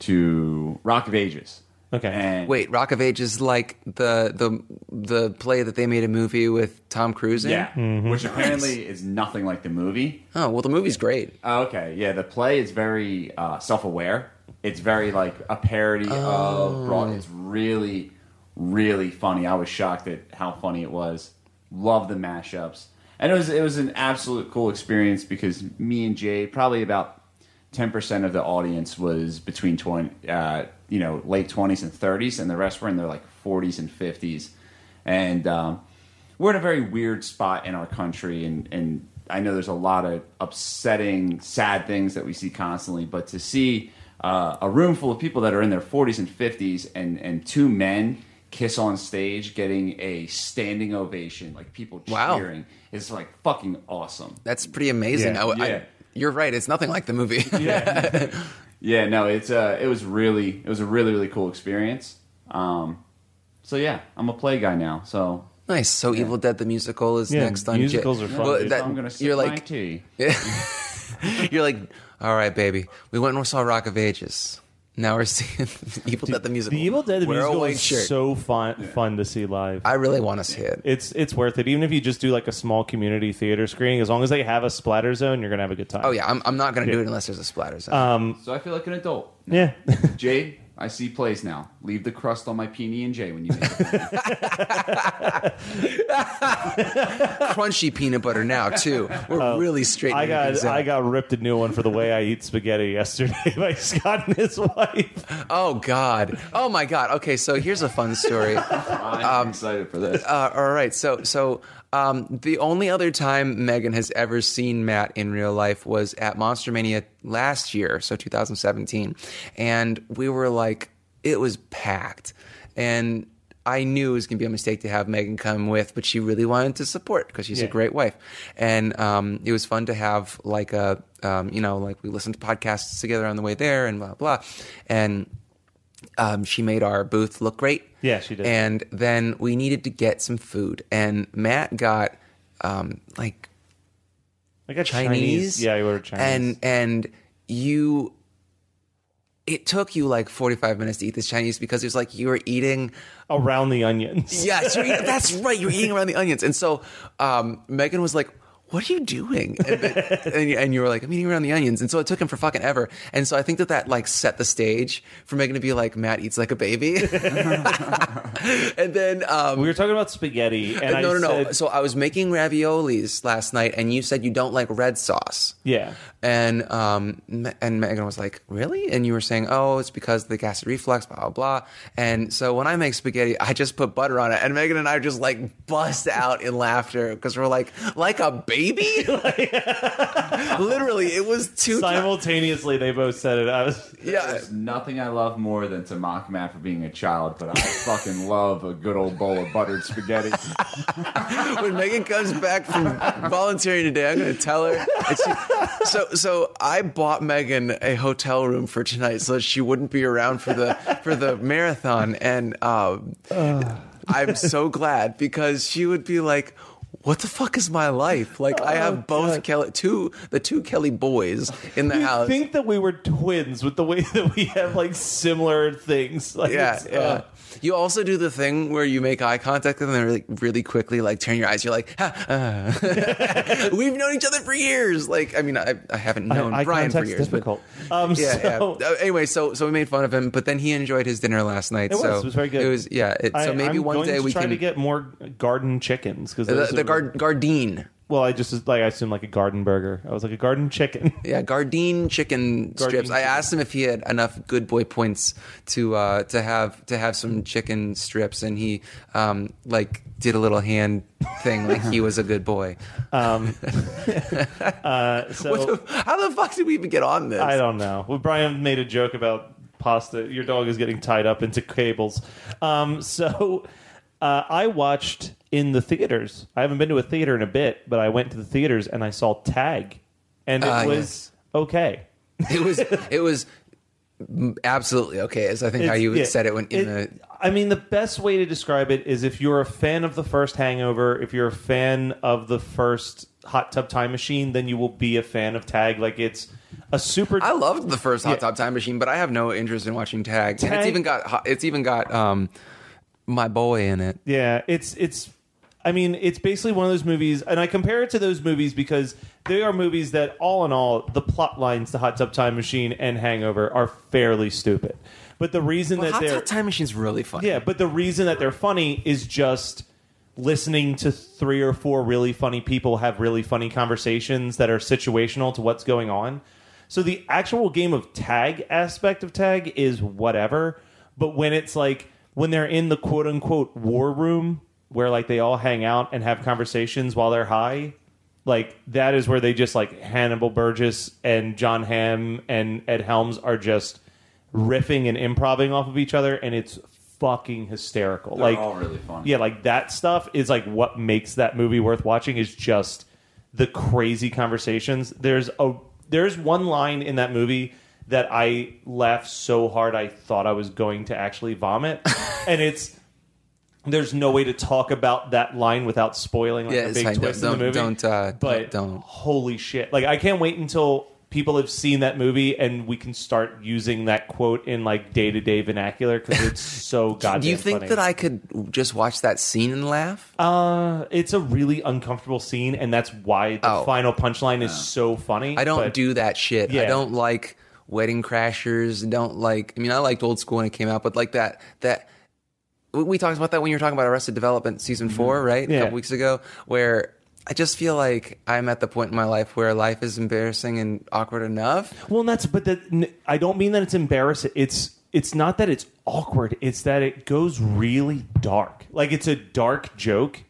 to Rock of Ages, Okay. And Wait, Rock of Ages is like the the the play that they made a movie with Tom Cruise in. Yeah, Mm-hmm. which apparently is nothing like the movie. Oh well, the movie's great. Oh, okay, yeah, the play is very uh, self-aware. It's very like a parody of Broad. It's really, really funny. I was shocked at how funny it was. Love the mashups, and it was it was an absolute cool experience because me and Jay probably about ten percent of the audience was between twenty, uh, you know, late twenties and thirties, and the rest were in their like forties and fifties, and um, we're in a very weird spot in our country, and and I know there's a lot of upsetting, sad things that we see constantly, but to see uh, a room full of people that are in their 40s and 50s, and and two men kiss on stage, getting a standing ovation, like people Wow. cheering, is like fucking awesome. That's pretty amazing. Yeah. I, I- you're right. It's nothing like the movie. Yeah. yeah, no, it's uh, it was really, it was a really, really cool experience. Um, so yeah, I'm a play guy now. So Nice. So Evil Dead the musical is Yeah, next on. musicals J- are fun. that- I'm gonna sip you're my like, tea. you're like, all right, baby. We went and we saw Rock of Ages. Now we're seeing Evil Dead the musical. The Evil Dead the Wear a musical white is shirt. so fun fun to see live. I really want to see it. It's it's worth it. Even if you just do like a small community theater screening, as long as they have a splatter zone, you're gonna have a good time. Oh yeah, I'm, I'm not going to do it unless there's a splatter zone. Um, So I feel like an adult. Yeah. Jade, I see plays now. Leave the crust on my PB and J when you make it. Crunchy peanut butter now too. We're really straightening Uh, I got out. I got ripped a new one for the way I eat spaghetti yesterday by Scott and his wife. Oh God! Oh my God! Okay, so here's a fun story. I'm excited for this. Uh, all right, so so um, the only other time Megan has ever seen Matt in real life was at Monster Mania last year, so 2017, and we were like, it was packed, and I knew it was going to be a mistake to have Megan come with, but she really wanted to support because she's a great wife, and um, it was fun to have like a um, you know like we listened to podcasts together on the way there and blah blah, and um, she made our booth look great. Yeah, she did. And then we needed to get some food, and Matt got um, like I got Chinese. Chinese. Yeah, I ordered Chinese. and and you. It took you like forty five minutes to eat this Chinese because it was like you were eating around the onions. Yes, eating, that's right. You're eating around the onions, and so um, Megan was like. What are you doing? And, and, you- and you were like, I'm eating around the onions. And so it took him for fucking ever. And so I think that that like set the stage for Megan to be like, Matt eats like a baby. and then um, we were talking about spaghetti, and I no, no, no. said- So I was making raviolis last night, and you said you don't like red sauce. Yeah. And um, and Megan was like, "Really?" And you were saying, "Oh, it's because of the acid reflux, blah blah blah." And so when I make spaghetti, I just put butter on it, and Megan and I just like bust out in laughter because we're like, "Like a baby?" Literally, it was two simultaneously they both said it. I was yeah. There's nothing I love more than to mock Matt for being a child, but I fucking love a good old bowl of buttered spaghetti. when Megan comes back from volunteering today, I'm going to tell her. She, so, so I bought Megan a hotel room for tonight so that she wouldn't be around for the for the marathon, and um, I'm so glad because she would be like. What the fuck is my life? Like I have both Kelly, two the two Kelly boys in the Oh, you house. think that we were twins with the way that we have like similar things. Like yeah, it's, yeah. uh, you also do the thing where you make eye contact with them and really, really quickly, like turn your eyes. You're like, ha, uh. we've known each other for years. Like, I mean, I, I haven't known eye Brian for years, difficult. but Um, yeah, so- yeah. Uh, Anyway, so so we made fun of him, but then he enjoyed his dinner last night. It was. so it was very good. It was yeah. It, so maybe I'm one day we try can to get more garden chickens because the, the gar- Gardein. Well, I just like I assumed like a garden burger. I was like a garden chicken. Yeah, Gardein chicken strips. I chicken. asked him if he had enough good boy points to uh, to have to have some chicken strips, and he um, like did a little hand thing, like he was a good boy. Um, uh, so the- how the fuck did we even get on this? I don't know. Well, Brian made a joke about pasta. Your dog is getting tied up into cables. Um, so uh, I watched in the theaters. I haven't been to a theater in a bit, but I went to the theaters and I saw Tag, and it Ah, was yes. okay. It was it was absolutely okay. As I think how It's- you yeah, said it when in it- I mean, the best way to describe it is if you're a fan of the first Hangover, if you're a fan of the first Hot Tub Time Machine, then you will be a fan of Tag. Like it's a super. I loved the first Hot Tub Time Machine, but I have no interest in watching Tag. And Tag- it's even got it's even got um my boy in it. Yeah, it's it's. I mean, it's basically one of those movies, and I compare it to those movies because they are movies that, all in all, the plot lines to Hot Tub Time Machine and Hangover are fairly stupid. But the reason Well, that Hot they're Tub Time Machine's really funny. yeah, but the reason that they're funny is just listening to three or four really funny people have really funny conversations that are situational to what's going on. So the actual game of tag aspect of tag is whatever, but when it's like when they're in the quote unquote war room where like they all hang out and have conversations while they're high, like that is where they just like Hannibal Buress and Jon Hamm and Ed Helms are just riffing and improvising off of each other and it's fucking hysterical. They're like all really funny. Yeah, like that stuff is like what makes that movie worth watching is just the crazy conversations. There's a there's one line in that movie that I laughed so hard I thought I was going to actually vomit. and it's there's no way to talk about that line without spoiling like Yeah, a big twist in the movie. don't, uh, but don't. holy shit! Like I can't wait until people have seen that movie and we can start using that quote in like day to day vernacular because it's so goddamn. Do you think funny. that I could just watch that scene and laugh? Uh, it's a really uncomfortable scene, and that's why the Oh. final punchline is so funny. I don't but- do that shit. I don't like Wedding Crashers. Don't like. I mean, I liked Old School when it came out, but like that that we- talked about that when you were talking about Arrested Development season four, right? A Mm-hmm. Yeah. couple weeks ago, where I just feel like I'm at the point in my life where life is embarrassing and awkward enough. Well, and that's but that n- I don't mean that it's embarrassing. It's it's not that it's awkward. It's that it goes really dark. Like it's a dark joke,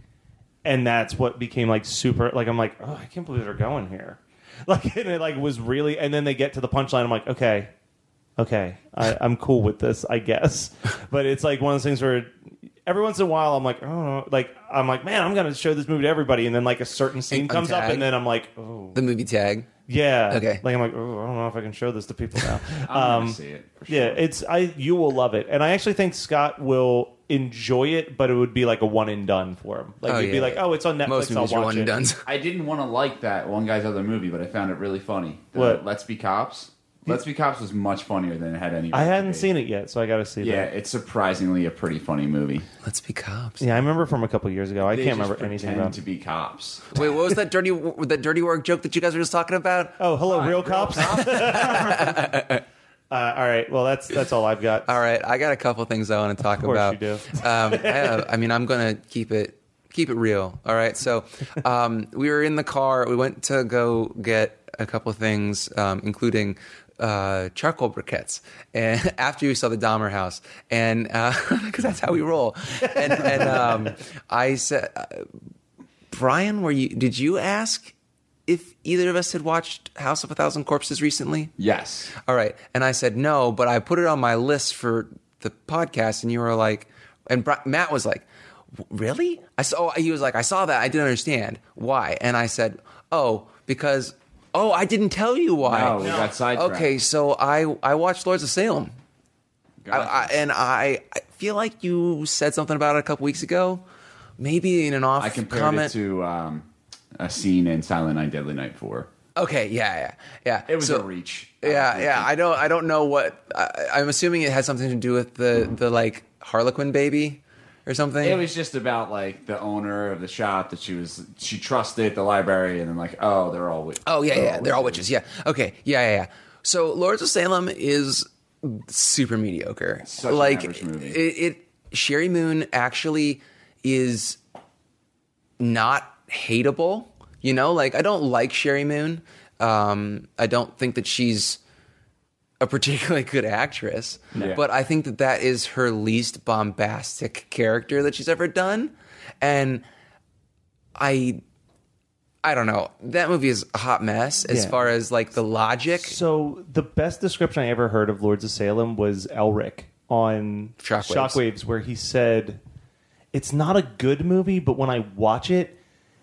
and that's what became like super. Like I'm like, oh, I can't believe they're going here. Like and it like was really, and then they get to the punchline. I'm like, okay, okay, I, I'm cool with this, I guess. But it's like one of those things where every once in a while I'm like, oh, like I'm like, man, I'm gonna show this movie to everybody, and then like a certain scene And comes up, and then I'm like, oh, The movie Tag. yeah. Okay. Like I'm like, oh, I don't know if I can show this to people now. I'm Um, see it. For Yeah, it's I. You will love it, and I actually think Scott will enjoy it, but it would be like a one and done for him. Like Oh, he'd be yeah. like, oh, it's on Netflix. Most I'll movies are watch one it. and done. I didn't want to like that one guy's other movie, but I found it really funny. The What? Let's Be Cops. Let's Be Cops was much funnier than it had any. I hadn't seen it yet, so I got to see that. Yeah, that. it's surprisingly a pretty funny movie. Let's be cops. Yeah, I remember from a couple years ago. I They can't just remember anything pretend about. to be cops. Wait, what was that dirty that dirty work joke that you guys were just talking about? Oh, hello, real, Real cops. uh, all right, well, that's that's all I've got. All right, I got a couple things I want to talk Of course about. you do. um, I, have- I mean, I'm gonna keep it keep it real. All right, so um, we were in the car. We went to go get a couple things, um, including uh, charcoal briquettes. And after we saw the Dahmer house, and because that's how we roll, and, and um, I said, uh, Brian, were you? Did you ask? If either of us had watched House of a Thousand Corpses recently? Yes. All right. And I said no, but I put it on my list for the podcast, and you were like, and Bri- Matt was like, really? I saw. He was like, I saw that. I didn't understand why, and I said, oh, because oh, I didn't tell you why. No, we got sidetracked. Okay, so I I watched Lords of Salem, I, I, and I, I feel like you said something about it a couple weeks ago, maybe in an off I compared comment. it to um, a scene in Silent Night, Deadly Night Four. Okay, yeah, yeah, yeah. It was So- a reach. Yeah, yeah. I don't. I don't know what. I, I'm assuming it had something to do with the the like Harlequin baby or something. It was just about like the owner of the shop that she was she trusted the library, and then like oh they're all witches. oh yeah, yeah. They're all witches. Yeah. Okay. Yeah, yeah, yeah. So Lords of Salem is super mediocre. Such like. It, it. Sheri Moon actually is not hateable. You know, like I don't like Sheri Moon. Um, I don't think that she's a particularly good actress, Yeah. but I think that that is her least bombastic character that she's ever done, and I. I don't know. That movie is a hot mess as Yeah. far as like the logic. So the best description I ever heard of Lords of Salem was Elric on Shockwaves. Shockwaves, where he said, "It's not a good movie, but when I watch it,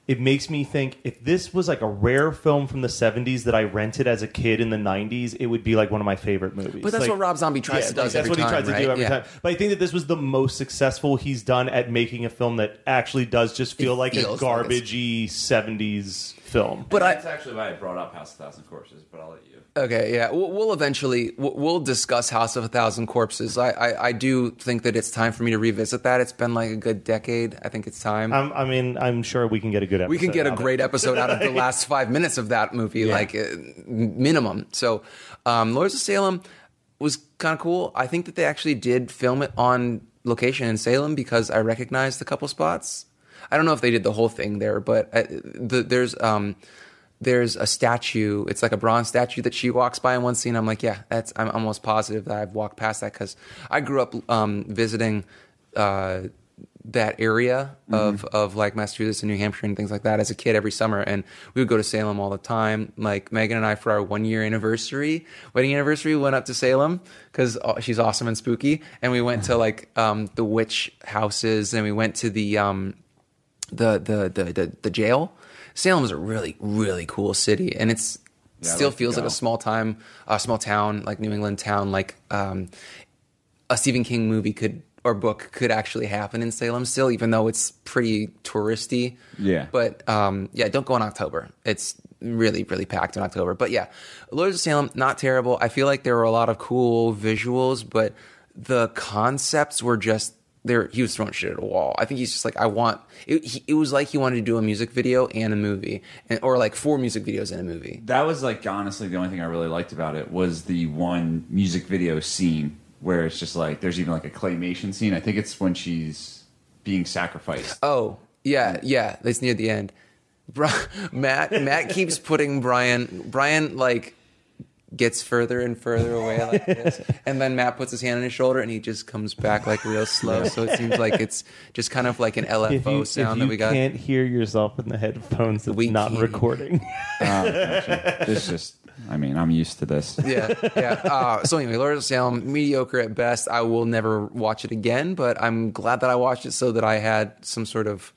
it makes me think if this was like a rare film from the '70s that I rented as a kid in the '90s, it would be like one of my favorite movies." But that's Like- what Rob Zombie tries Yeah, to does that's what time, he tries to do every Yeah. time. But I think that this was the most successful he's done at making a film that actually does just feel It like a feels like garbagey '70s film. But that's actually why I brought up House of Thousand Corpses. But I'll let you. Okay, yeah, we'll, we'll eventually we'll, we'll discuss House of a Thousand Corpses. I, I I do think that it's time for me to revisit that. It's been like a good decade. I think it's time. Um, I mean, I'm sure we can get a good episode. we can get a out of great it. episode out of the last five minutes of that movie, like uh, minimum. So, um, Lords of Salem was kind of cool. I think that they actually did film it on location in Salem because I recognized a couple spots. I don't know if they did the whole thing there, but uh, the, there's um, there's a statue. It's like a bronze statue that she walks by in one scene. I'm like, yeah, that's. I'm almost positive that I've walked past that because I grew up um, visiting. Uh, that area of of like Massachusetts and New Hampshire and things like that as a kid every summer, and we would go to Salem all the time. Like Megan and I, for our one year anniversary, wedding anniversary, we went up to Salem because she's awesome and spooky, and we went to like um, the witch houses, and we went to the um, the, the the the the jail. Salem is a really really cool city, and it's Yeah, still like feels like a small time, a small town like New England town, like um, a Stephen King movie could or book could actually happen in Salem still, even though it's pretty touristy. Yeah. But um, yeah, don't go in October. It's really, really packed in October. But yeah, Lords of Salem, not terrible. I feel like there were a lot of cool visuals, but the concepts were just there. He was throwing shit at a wall. I think he's just like, I want. It, he, it was like he wanted to do a music video and a movie, and, or like four music videos and a movie. That was like honestly the only thing I really liked about it was the one music video scene where it's just like there's even like a claymation scene. I think it's when she's being sacrificed. Oh, yeah, yeah. That's near the end. Bri- Matt Matt keeps putting Brian Brian like gets further and further away like this. And then Matt puts his hand on his shoulder and he just comes back like real slow. So it seems like it's just kind of like an LFO If you, sound if that we got. You can't hear yourself in the headphones, it's We not can't. recording. It's just, I mean, I'm used to this. yeah, yeah. Uh, so anyway, Lord of Salem, mediocre at best. I will never watch it again, but I'm glad that I watched it so that I had some sort of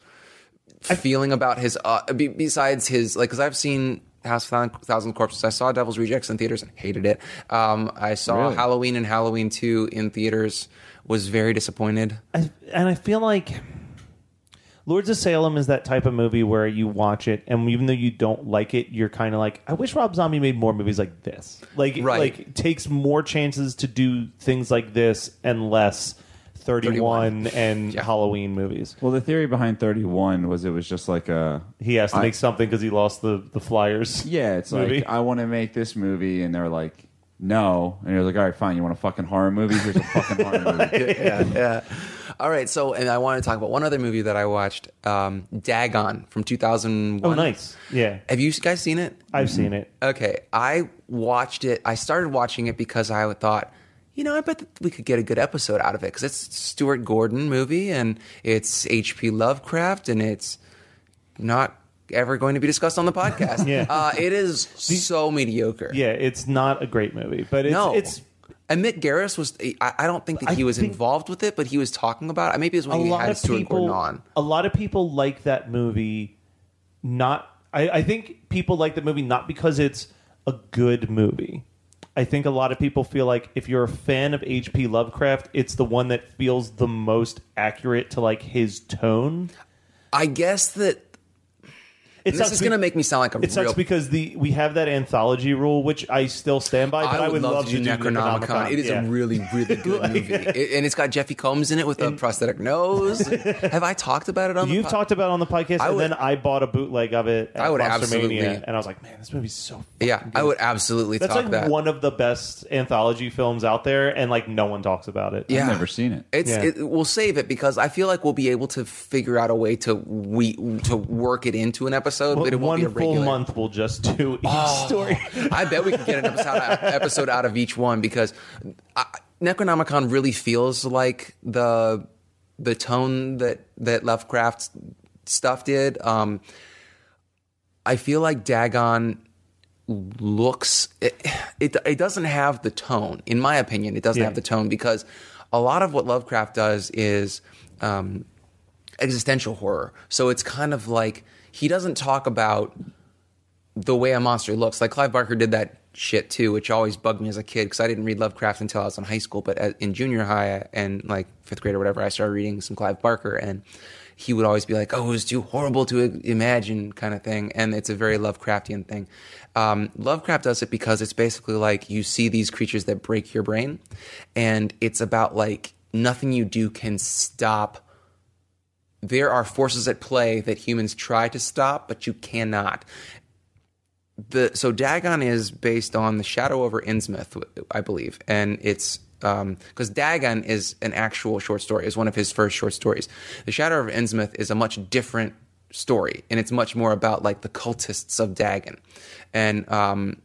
feeling about his. Uh, besides his, like, because I've seen House of Thousand- Corpses. I saw Devil's Rejects in theaters and hated it. Um, I saw Really? Halloween and Halloween Two in theaters. Was very disappointed. I, and I feel like Lords of Salem is that type of movie where you watch it, and even though you don't like it, you're kind of like, I wish Rob Zombie made more movies like this. Like, Right. like takes more chances to do things like this and less 31, and Halloween movies. Well, the theory behind 31 was it was just like a. He has to I- make something because he lost the the Flyers. Yeah, it's movie. like I want to make this movie, and they're like, no, and you're like, all right, fine. You want a fucking horror movie? Here's a fucking horror movie. yeah, yeah. All right, so and I want to talk about one other movie that I watched, um, Dagon from 2001. Oh, nice. Yeah. Have you guys seen it? I've seen it. Okay, I watched it. I started watching it because I thought, you know, I bet that we could get a good episode out of it because it's a Stuart Gordon movie and it's H.P. Lovecraft and it's not ever going to be discussed on the podcast. Yeah. uh, it is so mediocre. Yeah, it's not a great movie, but it's, no, it's and Mick Garris was. I, I don't think that he I was involved with it, but he was talking about it. Maybe it was when a he lot had of Stuart people. Gordon on. A lot of people like that movie. Not, I, I think people like the movie not because it's a good movie. I think a lot of people feel like if you're a fan of H.P. Lovecraft, it's the one that feels the most accurate to like his tone. I guess that. It this is be- going to make me sound like a It sucks because the we have that anthology rule, which I still stand by. But I would, love, to do Necronomicon. Necronomicon. It is Yeah. a really, really good movie, It- and it's got Jeffrey Combs in it with a prosthetic nose. Have I talked about it on? You've the pod- talked about it on the podcast, I and then I bought a bootleg of it. At I would absolutely- and I was like, man, this movie's so. Yeah, I would absolutely That's talk like that. one of the best anthology films out there, and like no one talks about it. Yeah. I've never seen it. It's Yeah. it, we'll save it because I feel like we'll be able to figure out a way to we to work it into an episode, Well, but it won't one be a full regular. month will just do each Oh, story. I bet we could get an episode episode out of each one because I, Necronomicon really feels like the the tone that that Lovecraft stuff did. Um, I feel like Dagon looks it, it it doesn't have the tone in my opinion it doesn't Yeah. have the tone because a lot of what lovecraft does is um, existential horror so it's kind of like he doesn't talk about the way a monster looks like clive barker did that shit too which always bugged me as a kid because i didn't read lovecraft until i was in high school but in junior high and like fifth grade or whatever i started reading some clive barker and he would always be like, "Oh, it was too horrible to imagine," kind of thing, and it's a very Lovecraftian thing. Um, Lovecraft does it because it's basically like you see these creatures that break your brain, and it's about like nothing you do can stop there are forces at play that humans try to stop, but you cannot. The so Dagon is based on the Shadow over Innsmouth, I believe, and it's because Dagon is an actual short story, is one of his first short stories. The Shadow over Innsmouth is a much different story, and it's much more about like the cultists of Dagon, and um,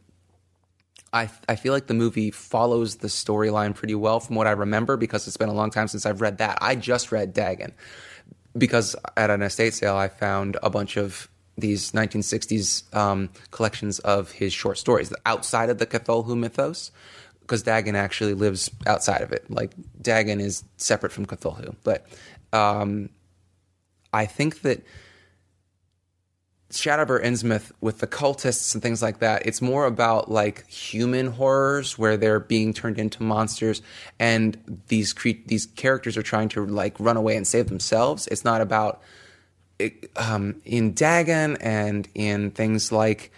I, I feel like the movie follows the storyline pretty well from what I remember because it's been a long time since I've read that. I just read Dagon because at an estate sale I found a bunch of these 1960s um, collections of his short stories outside of the Cthulhu mythos because Dagon actually lives outside of it. Like Dagon is separate from Cthulhu, but um, I think that Shadow over Innsmouth with the cultists and things like that, it's more about like human horrors where they're being turned into monsters and these cre- these characters are trying to like run away and save themselves. It's not about it, um, in Dagon and in things like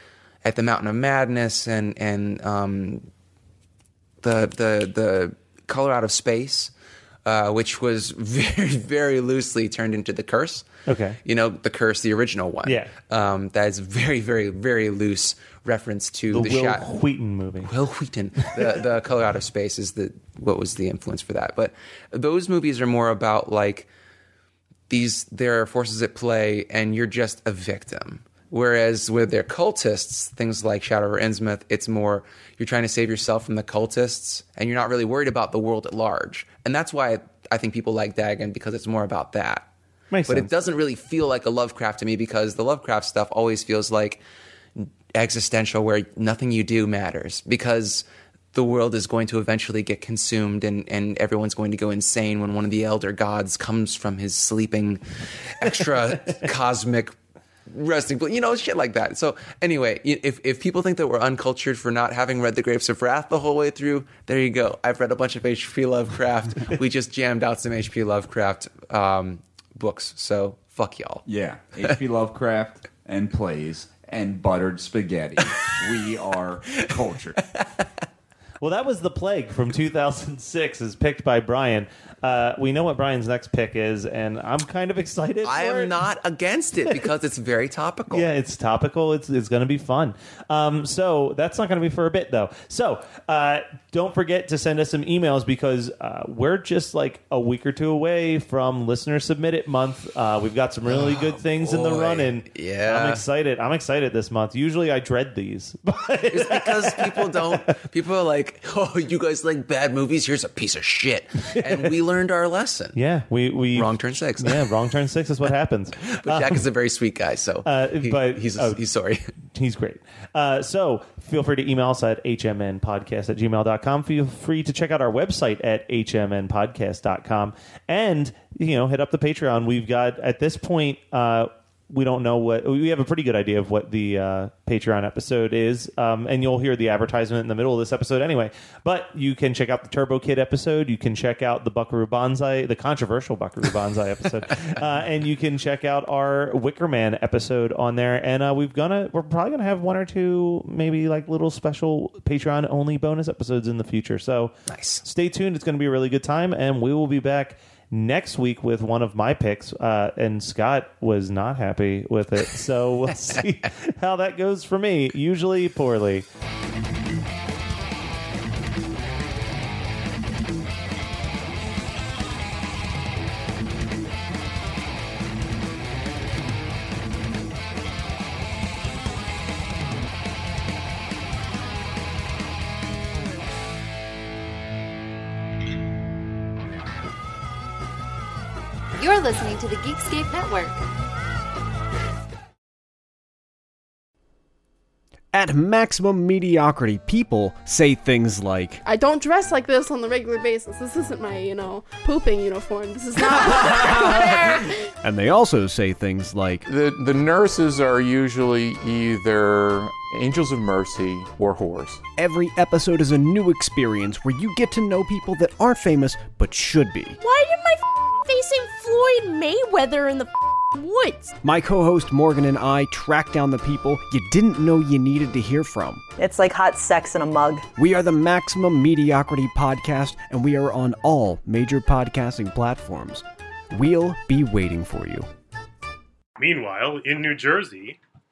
at the Mountain of Madness and and um, the the the Color Out of Space, uh, which was very very loosely turned into the Curse. Okay. You know, the curse, the original one. Yeah. Um, that is very, very, very loose reference to The the, Will shot. Wheaton movie. Wil Wheaton. The, the Color Out of Space is the what was the influence for that. But those movies are more about like these there are forces at play and you're just a victim. Whereas with their cultists, things like Shadow or Innsmouth, it's more you're trying to save yourself from the cultists and you're not really worried about the world at large. And that's why I think people like Dagon because it's more about that. Makes but sense. it doesn't really feel like a Lovecraft to me because the Lovecraft stuff always feels like existential where nothing you do matters because the world is going to eventually get consumed and, and everyone's going to go insane when one of the elder gods comes from his sleeping extra cosmic resting you know, shit like that. So anyway, if, if people think that we're uncultured for not having read The Grapes of Wrath the whole way through, there you go. I've read a bunch of H.P. Lovecraft. we just jammed out some H.P. Lovecraft um, books. So fuck y'all. Yeah, H.P. Lovecraft and plays and buttered spaghetti. we are cultured. Well, that was the plague from 2006, as picked by Brian. Uh, we know what Brian's next pick is, and I'm kind of excited. I am it. not against it because it's very topical. Yeah, it's topical. It's it's going to be fun. Um, so that's not going to be for a bit though. So uh, don't forget to send us some emails because uh, we're just like a week or two away from listener submit it month. Uh, we've got some really good things in the boy. running. Yeah. I'm excited. I'm excited this month. Usually I dread these. It's because people don't. People are like, "Oh, you guys like bad movies? Here's a piece of shit," and we learned our lesson. Yeah, we we wrong turn six. yeah, wrong turn six is what happens. but Jack is a very sweet guy, so Uh, he- but he's oh, he's sorry. He's great. Uh, so feel free to email us at hmnpodcast at gmail.com. Feel free to check out our website at hmnpodcast.com and, you know, hit up the Patreon. We've got, at this point, uh, we don't know what we have a pretty good idea of what the uh, Patreon episode is, um, and you'll hear the advertisement in the middle of this episode anyway. But you can check out the Turbo Kid episode. You can check out the Buckaroo Banzai, the controversial Buckaroo Banzai episode, uh, and you can check out our Wicker Man episode on there. And uh, we've gonna we're probably gonna have one or two maybe like little special Patreon only bonus episodes in the future. So nice. Stay tuned. It's going to be a really good time, and we will be back next week with one of my picks. Uh, and Scott was not happy with it, so we'll see how that goes for me. Usually poorly. You're listening to the Geekscape Network. At maximum mediocrity, people say things like, I don't dress like this on the regular basis. This isn't my, you know, pooping uniform. This is not. and they also say things like, The the nurses are usually either angels of mercy, or whores. Every episode is a new experience where you get to know people that aren't famous but should be. Why am I f- facing Floyd Mayweather in the f- woods? My co host Morgan and I track down the people you didn't know you needed to hear from. It's like hot sex in a mug. We are the Maximum Mediocrity Podcast, and we are on all major podcasting platforms. We'll be waiting for you. Meanwhile, in New Jersey,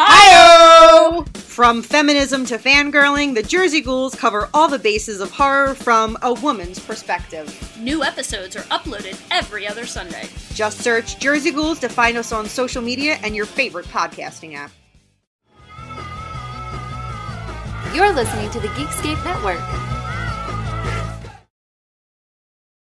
Hi! From feminism to fangirling, the Jersey Ghouls cover all the bases of horror from a woman's perspective. New episodes are uploaded every other Sunday. Just search Jersey Ghouls to find us on social media and your favorite podcasting app. You're listening to the Geekscape Network.